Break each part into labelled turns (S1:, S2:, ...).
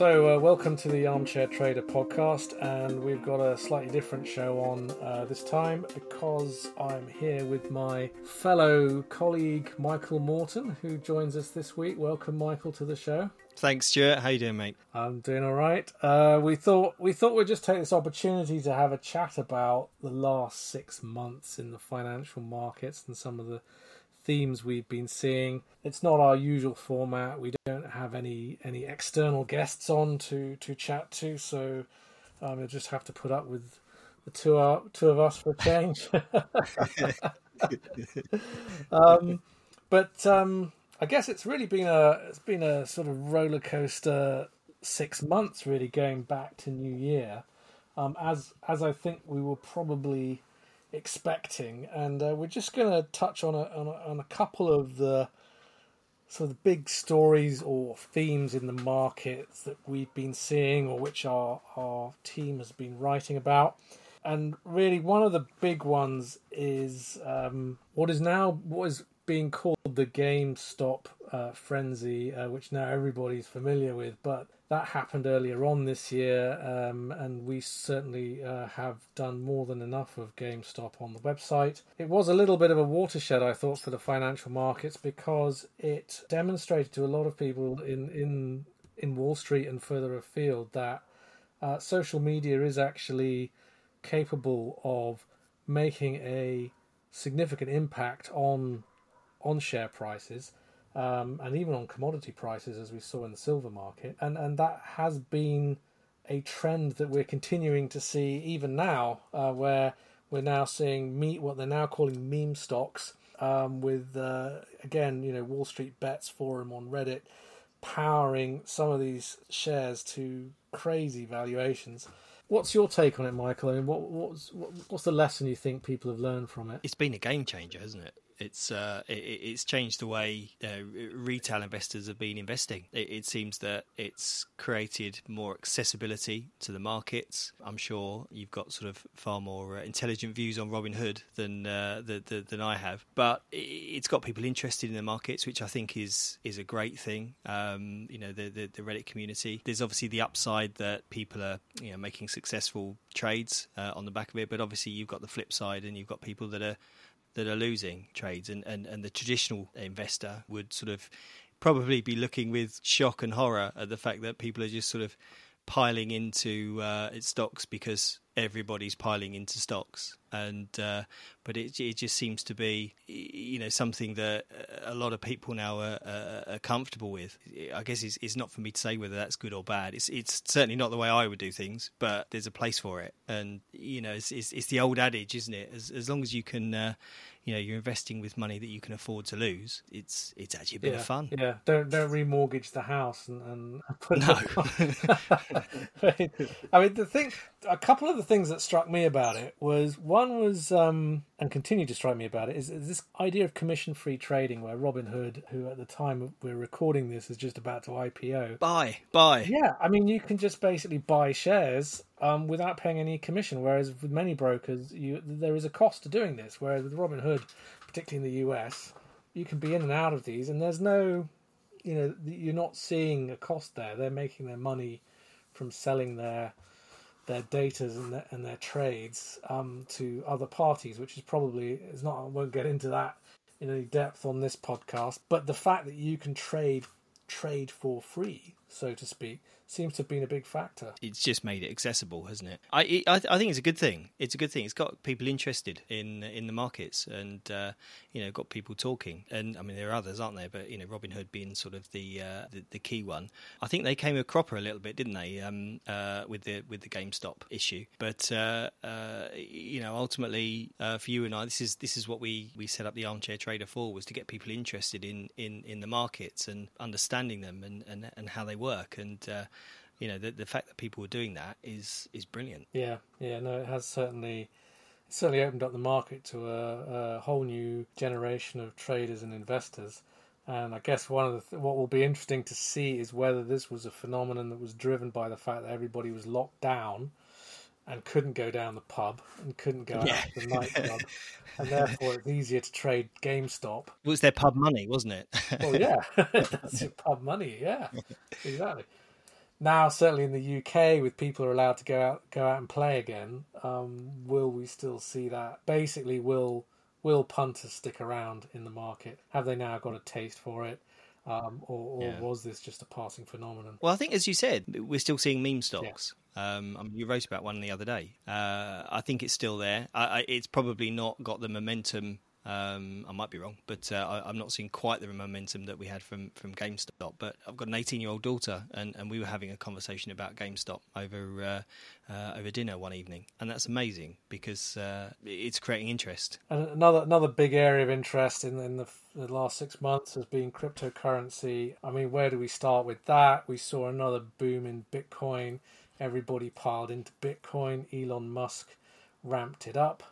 S1: So, uh, welcome to the Armchair Trader podcast, and we've got a slightly different show on uh, this time because I'm here with my fellow colleague Michael Morton, who joins us this week. Welcome, Michael, to the show.
S2: Thanks, Stuart. How you doing, mate?
S1: I'm doing all right. Uh, we thought we thought we'd just take this opportunity to have a chat about the last six months in the financial markets and some of the themes we've been seeing. It's not our usual format. We don't have any any external guests on to to chat to, so um, you'll just have to put up with the two two of us for a change. um, but um, I guess it's really been a it's been a sort of roller coaster six months, really going back to New Year. Um, as as I think we will probably expecting, and uh, we're just going to touch on a, on a, on a couple of the sort of big stories or themes in the markets that we've been seeing, or which our our team has been writing about. And really, one of the big ones is um, what is now what is being called the GameStop uh, frenzy, uh, which now everybody's familiar with, but that happened earlier on this year, um, and we certainly uh, have done more than enough of GameStop on the website. It was a little bit of a watershed, I thought, for the financial markets because it demonstrated to a lot of people in in in Wall Street and further afield that uh, social media is actually capable of making a significant impact on on share prices um, and even on commodity prices, as we saw in the silver market. And, and that has been a trend that we're continuing to see even now, uh, where we're now seeing me- what they're now calling meme stocks, um, with, uh, again, you know, Wall Street Bets forum on Reddit powering some of these shares to crazy valuations. What's your take on it, Michael? I mean, what, what's what's the lesson you think people have learned from it?
S2: It's been a game changer, hasn't it? It's uh, it, it's changed the way uh, retail investors have been investing. It, it, seems that it's created more accessibility to the markets. I'm sure you've got sort of far more uh, intelligent views on Robinhood than uh, the, the, than I have, but it's got people interested in the markets, which I think is is a great thing. Um, you know, the, the, the Reddit community. There's obviously the upside that people are you know making successful trades uh, on the back of it, but obviously you've got the flip side, and you've got people that are that are losing trades, and, and, and the traditional investor would sort of probably be looking with shock and horror at the fact that people are just sort of piling into uh, its stocks because everybody's piling into stocks and uh, but it, it just seems to be you know something that a lot of people now are, are, are comfortable with. I guess it's, it's, not for me to say whether that's good or bad. It's it's certainly not the way I would do things but there's a place for it. And you know it's it's, it's the old adage isn't it? As, as long as you can uh, you know you're investing with money that you can afford to lose it's it's actually a bit
S1: yeah,
S2: of fun.
S1: yeah. Don't don't remortgage the house and, and put
S2: no.
S1: I mean the thing a couple of the things that struck me about it was one was um, and continue to strike me about it is, is this idea of commission free trading where Robinhood, who at the time we're recording this is just about to IPO,
S2: buy buy.
S1: Yeah, I mean you can just basically buy shares um, without paying any commission. Whereas with many brokers, you there is a cost to doing this. Whereas with Robinhood, particularly in the US, you can be in and out of these, and there's no, you know, you're not seeing a cost there. They're making their money from selling their their data and their, and their trades um, to other parties, which is probably is not. I won't get into that in any depth on this podcast, but the fact that you can trade trade for free, so to speak, seems to have been a big factor.
S2: It's just made it accessible, hasn't it? I I, I think it's a good thing. It's a good thing. It's got people interested in in the markets, and uh, you know, got people talking. And I mean, there are others, aren't there? But you know, Robinhood being sort of the uh, the, the, key one. I think they came a cropper a little bit, didn't they? Um, uh, with the with the GameStop issue. But uh, uh, you know, ultimately, uh, for you and I, this is this is what we we set up the Armchair Trader for was to get people interested in in in the markets and understanding them and and, and how they work and uh, you know the the fact that people were doing that is is brilliant.
S1: Yeah, yeah, no, it has certainly certainly opened up the market to a, a whole new generation of traders and investors. And I guess one of the th- what will be interesting to see is whether this was a phenomenon that was driven by the fact that everybody was locked down and couldn't go down the pub and couldn't go yeah. out to the nightclub, and therefore it's easier to trade GameStop.
S2: It was their pub money, wasn't it?
S1: well, yeah, that's your pub money. Yeah, exactly. now, certainly in the UK, with people are allowed to go out go out and play again, um, will we still see that? Basically, will will punters stick around in the market? Have they now got a taste for it? Um, or, or yeah. was this just a passing phenomenon?
S2: Well, I think, as you said, we're still seeing meme stocks. Yeah. Um, I mean, you wrote about one the other day. Uh, I think it's still there. I, I, it's probably not got the momentum um, I might be wrong, but uh, I, am not seeing quite the momentum that we had from, from GameStop. But I've got an 18 year old daughter, and, and we were having a conversation about GameStop over uh, uh, over dinner one evening, and that's amazing because uh, it's creating interest.
S1: And another another big area of interest in, in the, the last six months has been cryptocurrency. I mean, where do we start with that? We saw another boom in Bitcoin. Everybody piled into Bitcoin. Elon Musk ramped it up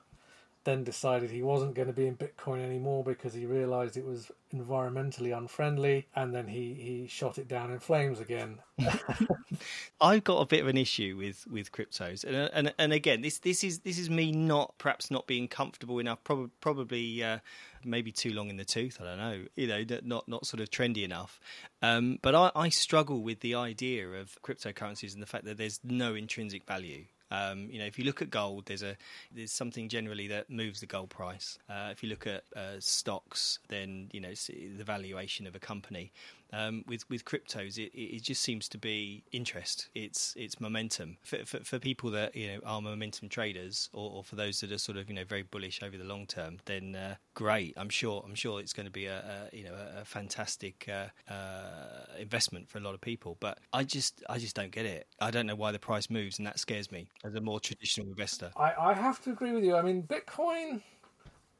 S1: then decided he wasn't going to be in Bitcoin anymore because he realized it was environmentally unfriendly, and then he, he shot it down in flames again.
S2: I've got a bit of an issue with, with cryptos, and, and and again, this this is this is me not perhaps not being comfortable enough, probably probably uh, maybe too long in the tooth. I don't know, you know, not not sort of trendy enough. Um, but I, I struggle with the idea of cryptocurrencies and the fact that there's no intrinsic value. Um, you know, if you look at gold, there's a there's something generally that moves the gold price. Uh, if you look at uh, stocks, then you know the valuation of a company. Um, with with cryptos, it, it just seems to be interest. It's it's momentum for, for, for people that you know are momentum traders, or, or, for those that are sort of you know very bullish over the long term. Then uh, great. I'm sure I'm sure it's going to be a, a you know a, a fantastic uh, uh, investment for a lot of people. But I just I just don't get it. I don't know why the price moves, and that scares me as a more traditional investor.
S1: I, I have to agree with you. I mean, Bitcoin.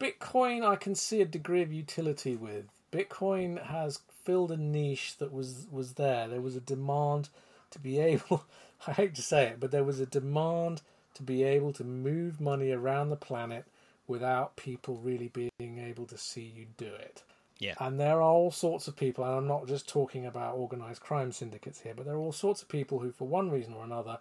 S1: Bitcoin, I can see a degree of utility with. Bitcoin has filled a niche that was was there. There was a demand to be able. I hate to say it, but there was a demand to be able to move money around the planet without people really being able to see you do it.
S2: Yeah.
S1: And there are all sorts of people, and I'm not just talking about organized crime syndicates here, but there are all sorts of people who, for one reason or another,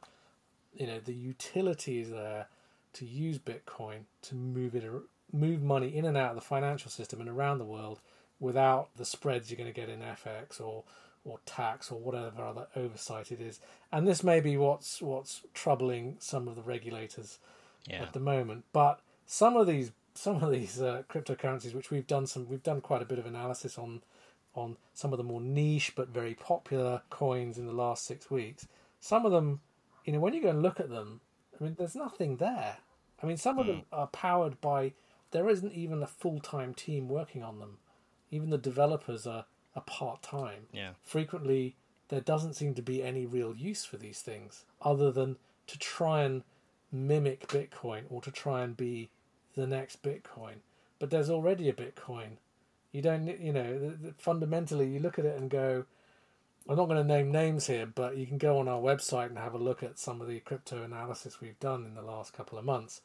S1: you know, the utility is there to use Bitcoin to move it, move money in and out of the financial system and around the world without the spreads you're going to get in FX or or tax or whatever other oversight it is. And this may be what's what's troubling some of the regulators yeah. at the moment. But some of these some of these uh, cryptocurrencies, which we've done some, we've done quite a bit of analysis on on some of the more niche but very popular coins in the last six weeks. Some of them, you know, when you go and look at them, I mean, there's nothing there. I mean, some of mm. them are powered by. There isn't even a full time team working on them. Even the developers are, are part time.
S2: Yeah.
S1: Frequently, there doesn't seem to be any real use for these things other than to try and mimic Bitcoin or to try and be the next Bitcoin. But there's already a Bitcoin. You don't, you know, fundamentally, you look at it and go, I'm not going to name names here, but you can go on our website and have a look at some of the crypto analysis we've done in the last couple of months.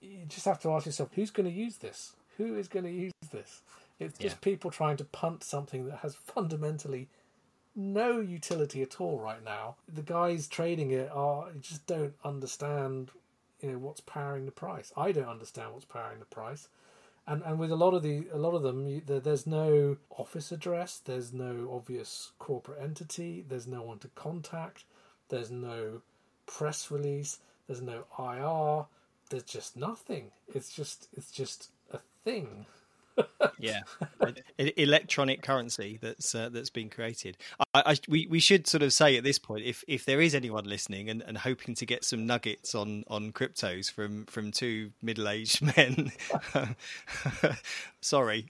S1: You just have to ask yourself, who's going to use this? Who is going to use this? It's just yeah. people trying to punt something that has fundamentally no utility at all right now. The guys trading it are just don't understand, you know, what's powering the price. I don't understand what's powering the price. And and with a lot of the a lot of them, you, there's no office address, there's no obvious corporate entity, there's no one to contact, there's no press release, there's no IR, there's just nothing. It's just it's just a thing
S2: yeah, electronic currency that's uh, that's been created. I, I, we we should sort of say at this point, if if there is anyone listening and, and hoping to get some nuggets on on cryptos from from two middle aged men, sorry,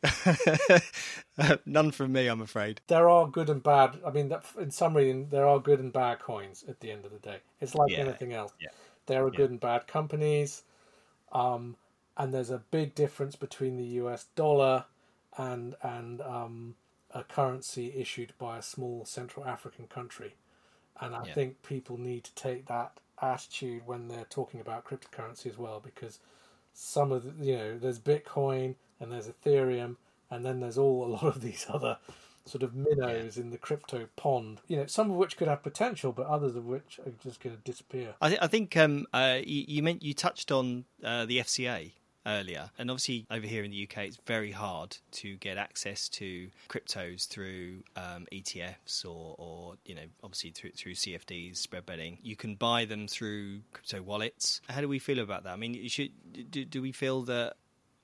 S2: none from me, I'm afraid.
S1: There are good and bad. I mean, in summary, there are good and bad coins at the end of the day. It's like yeah. anything else. Yeah. There are yeah. good and bad companies. Um, and there's a big difference between the US dollar and and um, a currency issued by a small Central African country. And I yeah. think people need to take that attitude when they're talking about cryptocurrency as well, because some of the, you know there's Bitcoin and there's Ethereum, and then there's all a lot of these other sort of minnows yeah. in the crypto pond. You know, some of which could have potential, but others of which are just going to disappear.
S2: I, th- I think um, uh, you, you, meant you touched on uh, the FCA earlier. And obviously, over here in the UK, it's very hard to get access to cryptos through um, ETFs or, or, you know, obviously through, through CFDs, spread betting. You can buy them through crypto wallets. How do we feel about that? I mean, should do, do we feel that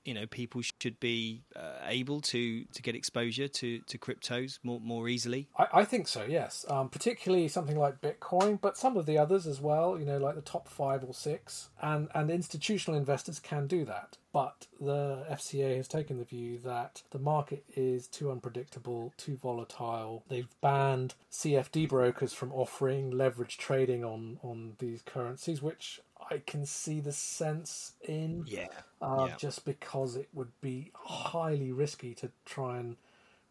S2: you know people should be uh, able to to get exposure to to cryptos more more easily?
S1: I, I think so yes. Um, particularly something like bitcoin but some of the others as well you know like the top five or six. And and institutional investors can do that. But the FCA has taken the view that the market is too unpredictable, too volatile. They've banned CFD brokers from offering leverage trading on, on these currencies, which I can see the sense in.
S2: Yeah.
S1: Uh, yeah. Just because it would be highly risky to try and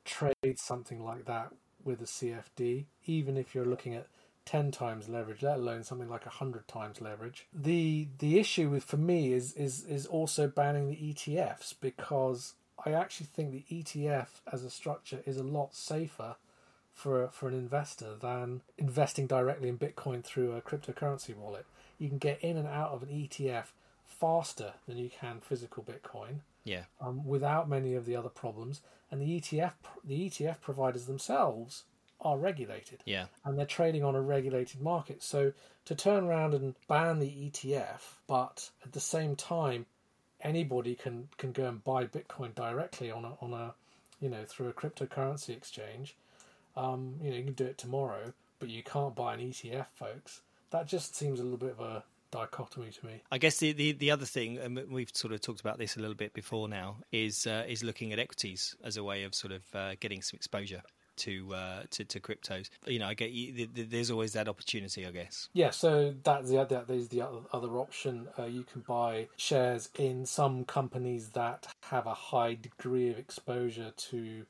S1: trade something like that with a CFD, even if you're looking at 10 times leverage, let alone something like 100 times leverage. The the issue with for me is is is also banning the ETFs because I actually think the ETF as a structure is a lot safer for for an investor than investing directly in Bitcoin through a cryptocurrency wallet you can get in and out of an ETF faster than you can physical Bitcoin.
S2: Yeah.
S1: Um, without many of the other problems, and the ETF the ETF providers themselves are regulated.
S2: Yeah.
S1: And they're trading on a regulated market. So to turn around and ban the ETF, but at the same time, anybody can can go and buy Bitcoin directly on a on a you know through a cryptocurrency exchange. Um, you know you can do it tomorrow, but you can't buy an ETF, folks that just seems a little bit of a dichotomy to me.
S2: I guess the, the, the other thing, and we've sort of talked about this a little bit before now, is uh, is looking at equities as a way of sort of uh, getting some exposure. To, uh, to to cryptos, you know, I get you, there's always that opportunity, I guess.
S1: Yeah, so that's the that is the other option. Uh, you can buy shares in some companies that have a high degree of exposure to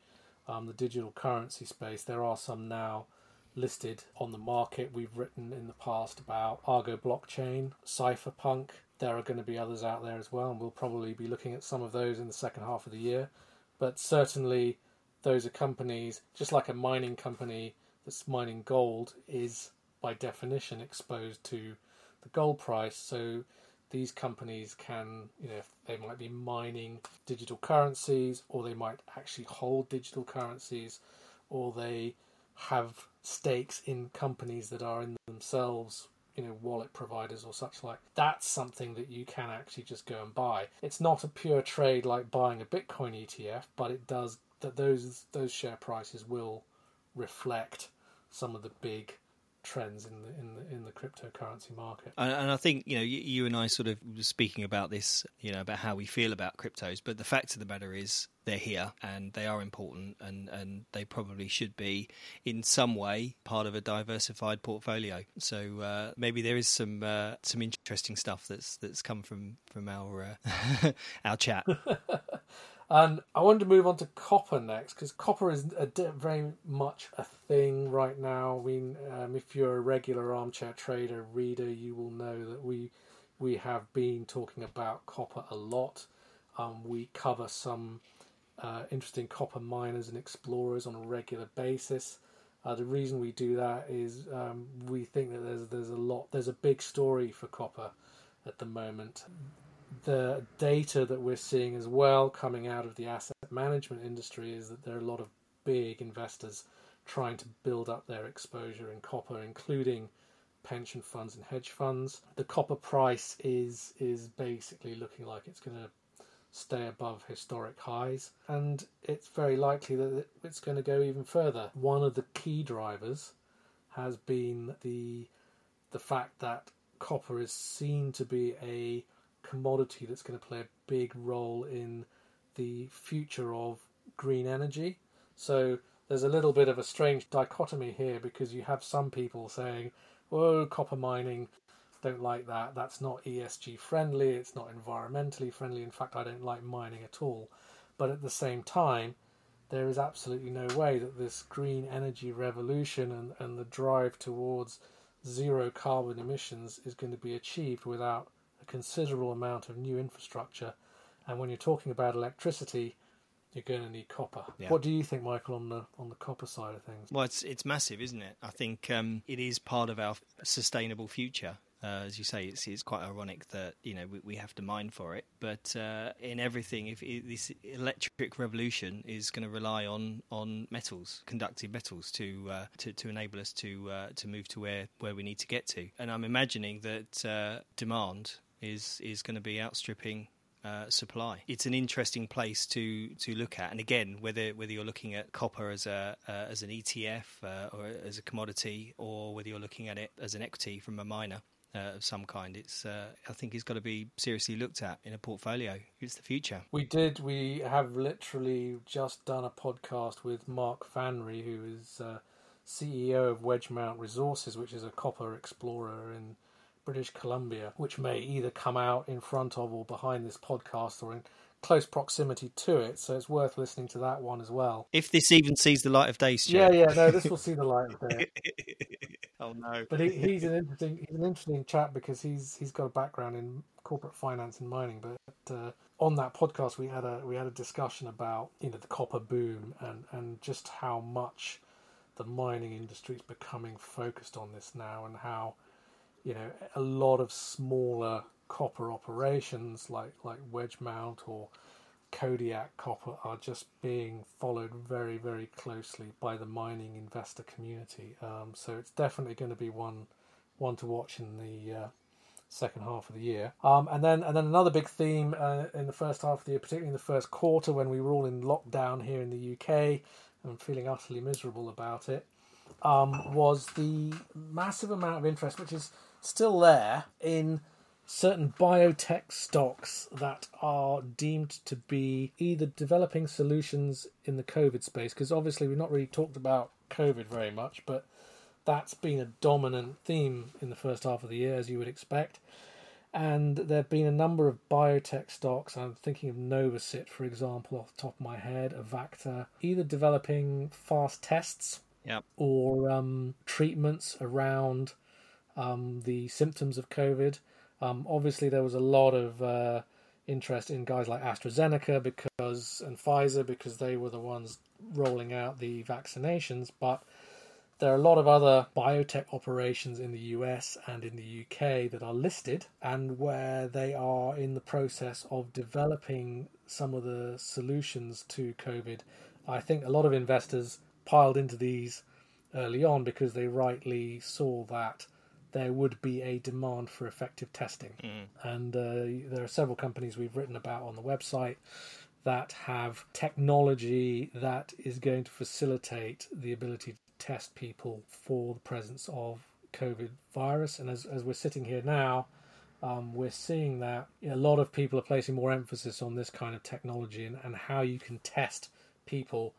S1: um, the digital currency space. There are some now listed on the market. We've written in the past about Argo Blockchain, Cypherpunk. There are going to be others out there as well, and we'll probably be looking at some of those in the second half of the year. But certainly, those are companies, just like a mining company that's mining gold, is by definition exposed to the gold price. So these companies can, you know, they might be mining digital currencies, or they might actually hold digital currencies, or they have stakes in companies that are in themselves you know wallet providers or such like that's something that you can actually just go and buy. It's not a pure trade like buying a bitcoin etf but it does that those those share prices will reflect some of the big trends in the in the in the cryptocurrency market.
S2: And, and I think you know you, you, and I sort of were speaking about this, you know, about how we feel about cryptos. But the fact of the matter is, they're here and they are important, and and they probably should be in some way part of a diversified portfolio. So uh, maybe there is some uh, some interesting stuff that's that's come from from our uh, our chat.
S1: And I wanted to move on to copper next because copper is a, very much a thing right now. I mean, um, if you're a regular armchair trader reader, you will know that we we have been talking about copper a lot. Um, we cover some uh, interesting copper miners and explorers on a regular basis. Uh, the reason we do that is um, we think that there's there's a lot there's a big story for copper at the moment the data that we're seeing as well coming out of the asset management industry is that there are a lot of big investors trying to build up their exposure in copper, including pension funds and hedge funds. The copper price is is basically looking like it's going to stay above historic highs, and it's very likely that it's going to go even further. One of the key drivers has been the the fact that copper is seen to be a commodity that's going to play a big role in the future of green energy. So there's a little bit of a strange dichotomy here because you have some people saying, "Oh, copper mining, don't like that. That's not ESG friendly. It's not environmentally friendly. In fact, I don't like mining at all." But at the same time, there is absolutely no way that this green energy revolution and, and the drive towards zero carbon emissions is going to be achieved without considerable amount of new infrastructure. And when you're talking about electricity, you're going to need copper. Yeah. What do you think, Michael, on the on the copper side of things?
S2: Well, it's it's massive, isn't it? I think um, it is part of our sustainable future. Uh, as you say, it's it's quite ironic that you know we, we have to mine for it, but uh, in everything, if it, this electric revolution is going to rely on on metals, conductive metals, to uh, to, to enable us to uh, to move to where, where we need to get to, and I'm imagining that uh, demand is is going to be outstripping uh, supply. It's an interesting place to to look at, and again, whether whether you're looking at copper as a uh, as an ETF uh, or as a commodity, or whether you're looking at it as an equity from a miner. Uh, of some kind, it's uh, I think it's got to be seriously looked at in a portfolio. It's the future.
S1: We did. We have literally just done a podcast with Mark Fanry, who is CEO of Wedgemount Resources, which is a copper explorer in British Columbia, which may either come out in front of or behind this podcast or in close proximity to it. So it's worth listening to that one as well.
S2: If this even sees the light of day, Stu.
S1: Yeah, yeah, no, this will see the light of day.
S2: oh no!
S1: But he, he's an interesting, he's an interesting chap because he's he's got a background in corporate finance and mining. But uh, on that podcast, we had a we had a discussion about you know the copper boom and and just how much the mining industry is becoming focused on this now and how you know a lot of smaller copper operations like like Wedgemount or Kodiak Copper are just being followed very very closely by the mining investor community. Um, so it's definitely going to be one one to watch in the uh, second half of the year. Um, and then and then another big theme uh, in the first half of the year, particularly in the first quarter when we were all in lockdown here in the UK and feeling utterly miserable about it, um, was the massive amount of interest, which is still there in certain biotech stocks that are deemed to be either developing solutions in the COVID space, because obviously we've not really talked about COVID very much, but that's been a dominant theme in the first half of the year, as you would expect. And there have been a number of biotech stocks. I'm thinking of Novacyt, for example, off the top of my head, Avacta, either developing fast tests
S2: yep.
S1: or um, treatments around um, the symptoms of COVID. Um, obviously, there was a lot of uh, interest in guys like AstraZeneca because and Pfizer because they were the ones rolling out the vaccinations, but there are a lot of other biotech operations in the US and in the UK that are listed and where they are in the process of developing some of the solutions to COVID. I think a lot of investors piled into these early on because they rightly saw that there would be a demand for effective testing.
S2: Mm.
S1: And uh, there are several companies we've written about on the website that have technology that is going to facilitate the ability to test people for the presence of COVID virus. And as, as we're sitting here now, um, we're seeing that a lot of people are placing more emphasis on this kind of technology and, and how you can test people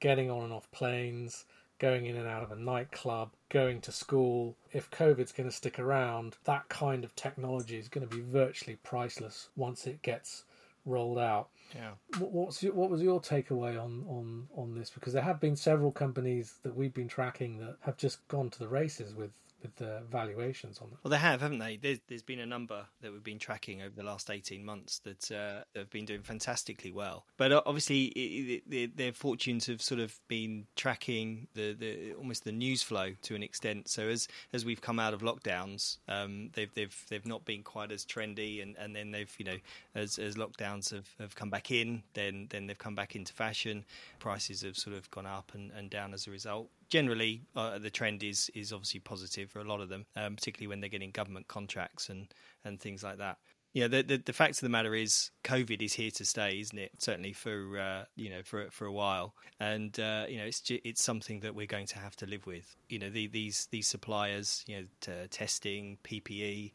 S1: getting on and off planes, going in and out of a nightclub, going to school. If COVID's going to stick around, that kind of technology is going to be virtually priceless once it gets rolled out.
S2: Yeah.
S1: What's your, what was your takeaway on, on, on this? Because there have been several companies that we've been tracking that have just gone to the races with with the valuations on them.
S2: Well, they have, haven't they? There's, there's been a number that we've been tracking over the last 18 months that uh, have been doing fantastically well. But uh, obviously, it, it, their fortunes have sort of been tracking the, the almost the news flow to an extent. So as as we've come out of lockdowns, um, they've they've they've not been quite as trendy, and, and then they've you know as as lockdowns have, have come back in, then then they've come back into fashion. Prices have sort of gone up and, and down as a result generally uh, the trend is is obviously positive for a lot of them, um, particularly when they're getting government contracts and and things like that. Yeah, the, the, the fact of the matter is, COVID is here to stay, isn't it? Certainly for uh, you know for for a while, and uh, you know it's it's something that we're going to have to live with. You know the, these these suppliers, you know, testing, PPE,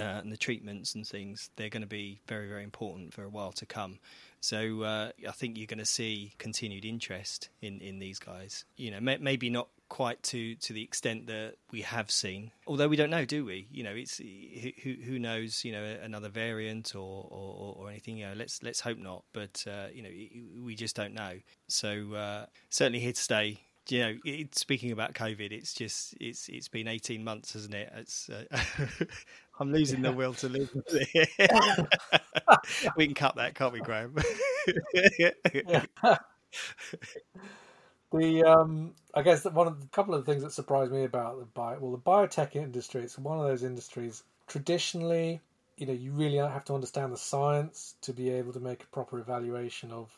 S2: uh, and the treatments and things, they're going to be very very important for a while to come. So uh, I think you're going to see continued interest in, in these guys. You know, may, maybe not quite to, to the extent that we have seen, although we don't know, do we? You know, it's who who knows? You know, another variant or, or, or anything. You know, let's let's hope not. But uh, you know, we just don't know. So uh, certainly here to stay you know, it, speaking about COVID, it's just it's it's been eighteen months, hasn't it? It's uh, I'm losing the will to live. we can cut that, can't we, Graham?
S1: the um, I guess that one of the couple of the things that surprised me about the bio, well, the biotech industry. It's one of those industries traditionally, you know, you really have to understand the science to be able to make a proper evaluation of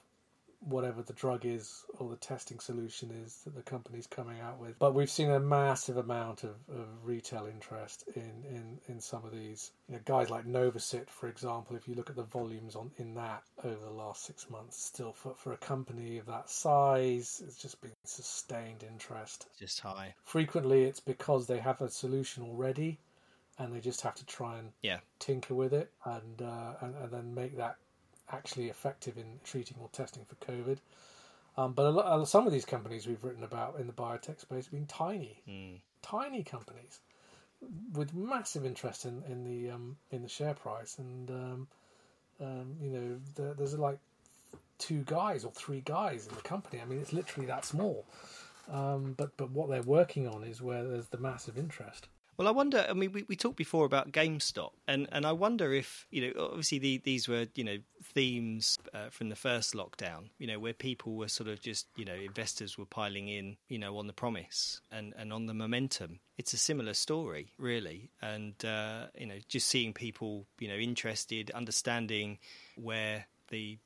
S1: whatever the drug is or the testing solution is that the company's coming out with. But we've seen a massive amount of, of retail interest in, in, in some of these. You know, guys like Novacyt, for example, if you look at the volumes on in that over the last six months, still for, for a company of that size, it's just been sustained interest.
S2: Just high.
S1: Frequently it's because they have a solution already and they just have to try and
S2: yeah.
S1: tinker with it and, uh, and and then make that actually effective in treating or testing for COVID. Um, but a lot, some of these companies we've written about in the biotech space have been tiny,
S2: mm.
S1: tiny companies with massive interest in, in the um, in the share price, and um, um you know the, there's like two guys or three guys in the company. I mean, it's literally that small. Um, but but what they're working on is where there's the massive interest.
S2: Well, I wonder. I mean, we, we talked before about GameStop, and, and I wonder if you know, obviously the, these were you know themes uh, from the first lockdown. You know, where people were sort of just you know investors were piling in, you know, on the promise and, and on the momentum. It's a similar story, really, and uh, you know, just seeing people you know interested, understanding where the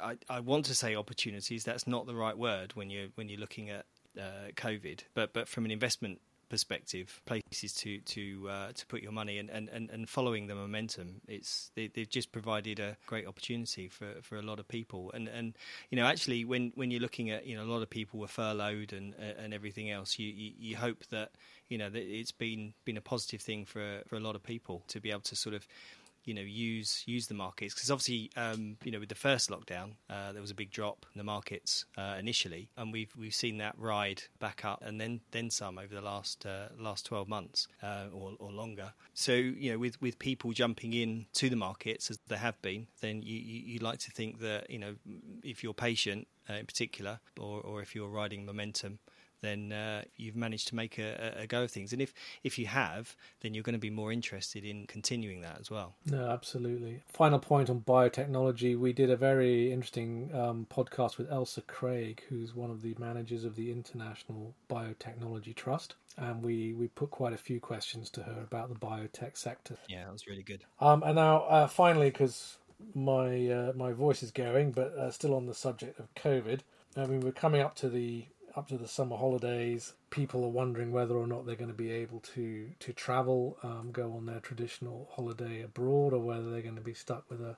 S2: I, I want to say opportunities. That's not the right word when you're when you're looking at uh, COVID, but but from an investment perspective, places to to uh, to put your money and, and, and, and following the momentum. It's they, have just provided a great opportunity for, for a lot of people. And and you know actually when, when you're looking at you know a lot of people were furloughed and and everything else, you, you, you hope that you know that it's been been a positive thing for for a lot of people to be able to sort of you know use use the markets. Because obviously um, you know with the first lockdown uh, there was a big drop in the markets uh, initially. And we've we've seen that ride back up and then then some over the last uh, last 12 months uh, or, or longer. So you know with with people jumping in to the markets as there have been then you, you, you like to think that you know if you're patient uh, in particular or or if you're riding momentum then uh, you've managed to make a, a, go of things. And if, if you have, then you're going to be more interested in continuing that as well.
S1: No, absolutely. Final point on biotechnology. We did a very interesting um, podcast with Ailsa Craig, who's one of the managers of the International Biotechnology Trust. And we, we put quite a few questions to her about the biotech sector.
S2: Yeah, that was really good.
S1: Um, and now, uh, finally, because my uh, my voice is going, but uh, still on the subject of COVID. I mean, we're coming up to the up to the summer holidays, people are wondering whether or not they're going to be able to to travel, um, go on their traditional holiday abroad, or whether they're going to be stuck with a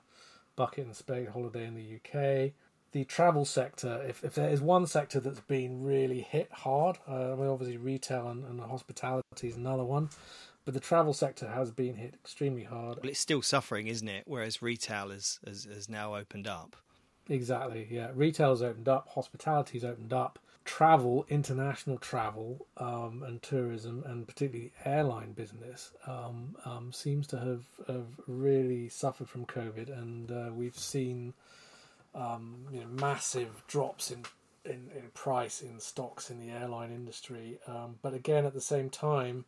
S1: bucket and spade holiday in the UK. The travel sector, if, if there is one sector that's been really hit hard, uh, I mean, obviously retail and, and hospitality is another one, but the travel sector has been hit extremely hard.
S2: Well, it's still suffering, isn't it? Whereas retail has, has, has now opened up.
S1: Exactly, yeah. Retail's opened up, hospitality's opened up, travel, international travel, um, and tourism, and particularly airline business, um, um, seems to have, have really suffered from COVID, and uh, we've seen um, you know, massive drops in, in, in price in stocks in the airline industry. Um, but again, at the same time,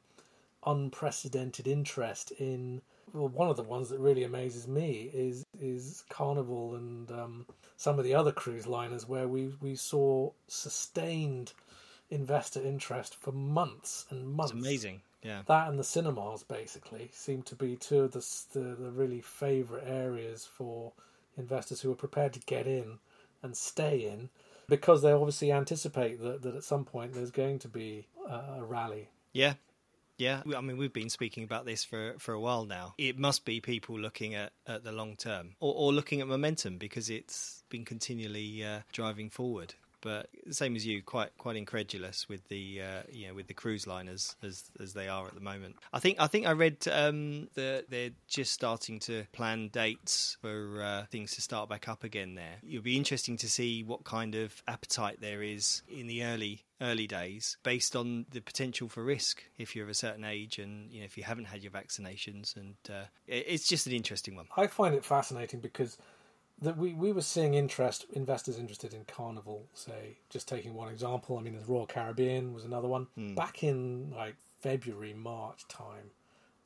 S1: unprecedented interest in well, one of the ones that really amazes me is is Carnival and um, some of the other cruise liners where we we saw sustained investor interest for months and months.
S2: It's amazing. Yeah.
S1: That and the cinemas basically seem to be two of the, the, the really favourite areas for investors who are prepared to get in and stay in because they obviously anticipate that, that at some point there's going to be a rally.
S2: Yeah, yeah, I mean, we've been speaking about this for, for a while now. It must be people looking at, at the long term or, or looking at momentum because it's been continually uh, driving forward but the same as you, quite quite incredulous with the uh, you know with the cruise liners as as they are at the moment. I think I think I read um, that they're just starting to plan dates for uh, things to start back up again. There, it'll be interesting to see what kind of appetite there is in the early early days based on the potential for risk if you're of a certain age and you know if you haven't had your vaccinations and uh, it's just an interesting one
S1: i find it fascinating because that we, we were seeing interest investors interested in Carnival, say, just taking one example. I mean, there's Royal Caribbean was another one
S2: mm.
S1: back in like February, March time,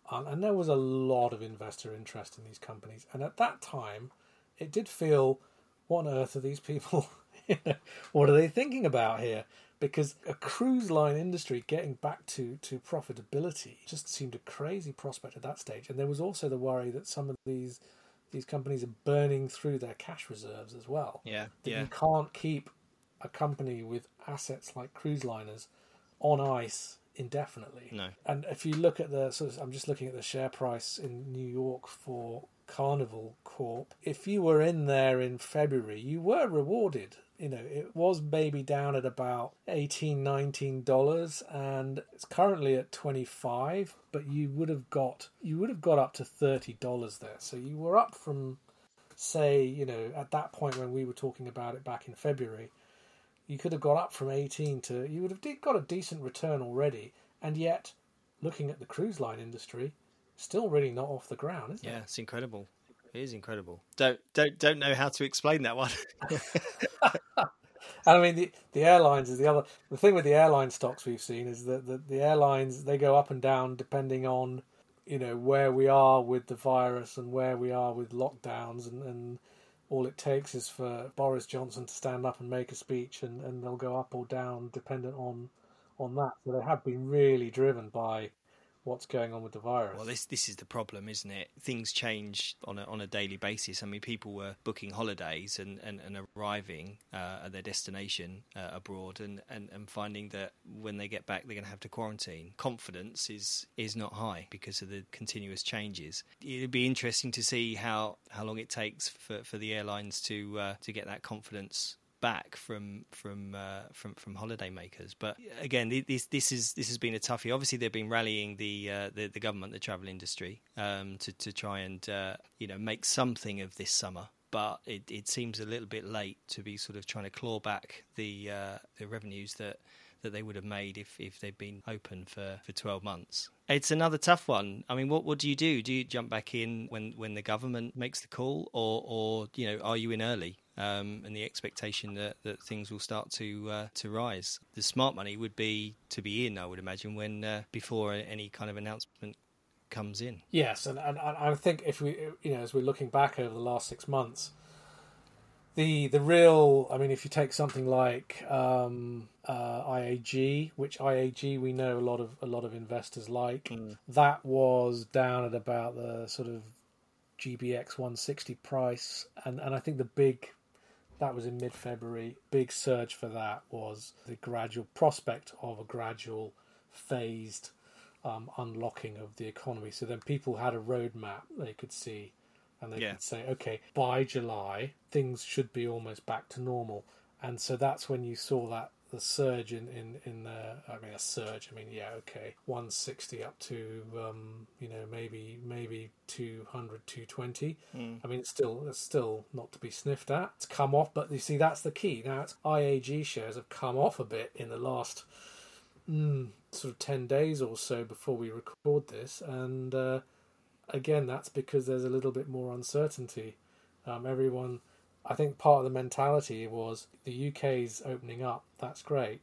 S1: and, and there was a lot of investor interest in these companies. And at that time, it did feel, what on earth are these people? what are they thinking about here? Because a cruise line industry getting back to, to profitability just seemed a crazy prospect at that stage. And there was also the worry that some of these these companies are burning through their cash reserves as well.
S2: Yeah,
S1: That
S2: yeah.
S1: you can't keep a company with assets like cruise liners on ice indefinitely.
S2: No.
S1: And if you look at the sort of, I'm just looking at the share price in New York for Carnival Corp. If you were in there in February, you were rewarded. You know, it was maybe down at about 18 19 dollars and it's currently at 25, but you would have got you would have got up to 30 dollars there. So you were up from say, you know, at that point when we were talking about it back in February, you could have got up from 18 to you would have got a decent return already and yet looking at the cruise line industry still really not off the ground
S2: Yeah,
S1: it
S2: it's incredible. It is incredible. Don't don't don't know how to explain that one.
S1: i mean the, the airlines is the other the thing with the airline stocks we've seen is that the, the airlines they go up and down depending on you know where we are with the virus and where we are with lockdowns and, and all it takes is for boris johnson to stand up and make a speech and, and they'll go up or down dependent on on that. So they have been really driven by what's going on with the virus
S2: Well, this this is the problem, isn't it? Things change on a on a daily basis. I mean, people were booking holidays and and, and arriving uh, at their destination uh, abroad, and, and, and finding that when they get back, they're going to have to quarantine. Confidence is is not high because of the continuous changes. It'd be interesting to see how, how long it takes for, for the airlines to uh, to get that confidence back from from uh, from from holiday makers. But again, this this is this has been a toughie. Obviously, they've been rallying the uh, the, the government, the travel industry, um, to to try and uh, you know make something of this summer. But it, it seems a little bit late to be sort of trying to claw back the uh, the revenues that that they would have made if, if they'd been open for, for 12 months. It's another tough one. I mean, what, what do you do? Do you jump back in when, when the government makes the call, or, or you know, are you in early? Um, and the expectation that, that things will start to uh, to rise. The smart money would be to be in, I would imagine, when uh, before any kind of announcement comes in.
S1: Yes, and, and, and I think if we, you know, as we're looking back over the last six months, the the real, I mean, if you take something like um, uh, IAG, which IAG we know a lot of a lot of investors like,
S2: Mm.
S1: that was down at about the sort of GBX 160 price, and and I think the big that was in mid February. Big surge for that was the gradual prospect of a gradual phased um, unlocking of the economy. So then people had a roadmap they could see, and they
S2: Yeah.
S1: could say, okay, by July things should be almost back to normal. And so that's when you saw that the surge in in in the I mean a surge. I mean yeah okay 160 up to um, you know maybe maybe 200 220. I mean it's still it's still not to be sniffed at. It's come off, but you see that's the key. Now it's IAG shares have come off a bit in the last mm, sort of 10 days or so before we record this and uh, again that's because there's a little bit more uncertainty um, everyone i think part of the mentality was the uk's opening up that's great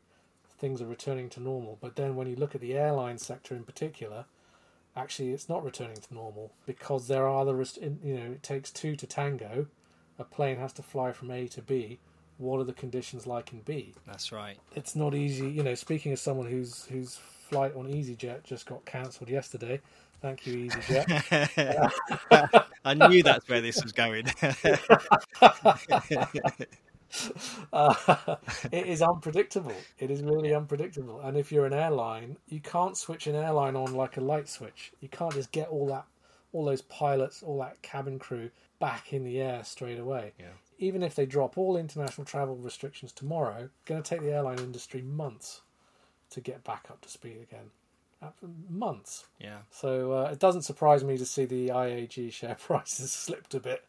S1: things are returning to normal but then when you look at the airline sector in particular actually it's not returning to normal because there are other rest- in- you know it takes two to tango a plane has to fly from a to b what are the conditions like in b
S2: That's right.
S1: it's not easy. You know, speaking as someone whose whose flight on EasyJet just got cancelled yesterday. Thank you, EasyJet.
S2: I knew that's where this was going.
S1: uh, it is unpredictable. It is really unpredictable. And if you're an airline, you can't switch an airline on like a light switch. You can't just get all that, all those pilots, all that cabin crew back in the air straight away.
S2: Yeah.
S1: Even if they drop all international travel restrictions tomorrow, going to take the airline industry months to get back up to speed again. Uh, Months.
S2: yeah.
S1: So uh, it doesn't surprise me to see the IAG share prices slipped a bit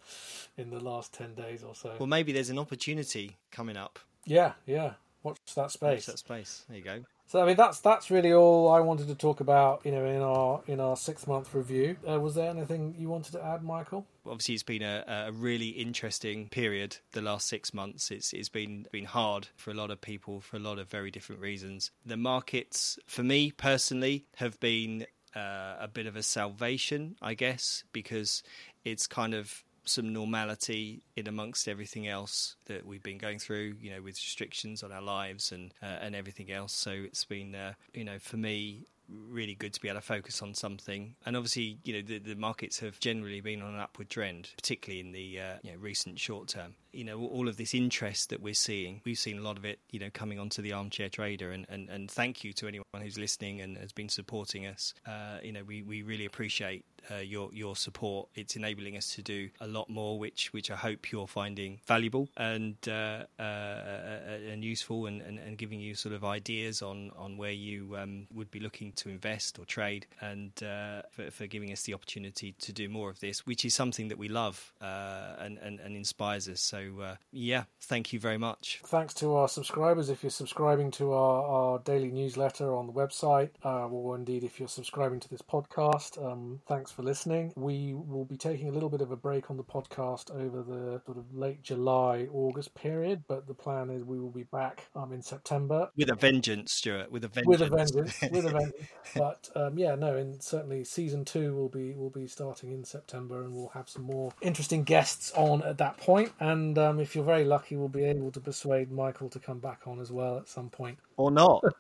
S1: in the last 10 days or so.
S2: Well, maybe there's an opportunity coming up.
S1: yeah, yeah. Watch that
S2: Watch
S1: space.
S2: that space. There you go.
S1: So I mean that's that's really all I wanted to talk about, you know, in our in our 6 month review. Uh, was there anything you wanted to add, Michael?
S2: Obviously, it's been a, a really interesting period. The last six months, it's it's been been hard for a lot of people for a lot of very different reasons. The markets, for me personally, have been uh, a bit of a salvation, I guess, because it's kind of some normality in amongst everything else that we've been going through, you know, with restrictions on our lives and uh, and everything else. So it's been, uh, you know, for me, really good to be able to focus on something. And obviously, you know, the, the markets have generally been on an upward trend, particularly in the uh, you know, recent short term. You know, all of this interest that we're seeing, we've seen a lot of it, you know, coming onto the armchair trader. And, and, and thank you to anyone who's listening and has been supporting us. Uh, you know, we, we really appreciate uh, your your support. It's enabling us to do a lot more, which which I hope you're finding valuable and uh, uh, uh, and useful, and, and, and, giving you sort of ideas on on where you um, would be looking to invest or trade, and uh, for, for, giving us the opportunity to do more of this, which is something that we love and, and, and inspires us. So yeah, thank you very much.
S1: Thanks to our subscribers. If you're subscribing to our, our daily newsletter on the website, or indeed if you're subscribing to this podcast, um, thanks for listening. We will be taking a little bit of a break on the podcast over the sort of late July, August period, but the plan is we will be back um, in September.
S2: With a vengeance, Stuart. With a vengeance.
S1: With a vengeance. with a vengeance. But um, yeah, no, and certainly season two will be will be starting in September, and we'll have some more interesting guests on at that point. And um, if you're very lucky, we'll be able to persuade Michael to come back on as well at some point
S2: or not.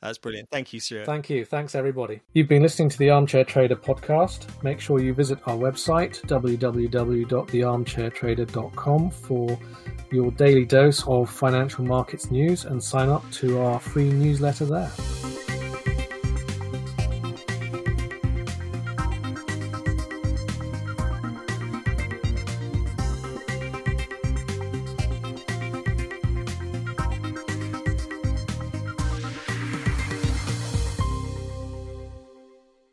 S2: That's brilliant. Thank you, Stuart.
S1: Thank you. Thanks, everybody. You've been listening to the Armchair Trader podcast. Make sure you visit our website, www.thearmchairtrader.com, for your daily dose of financial markets news and sign up to our free newsletter there.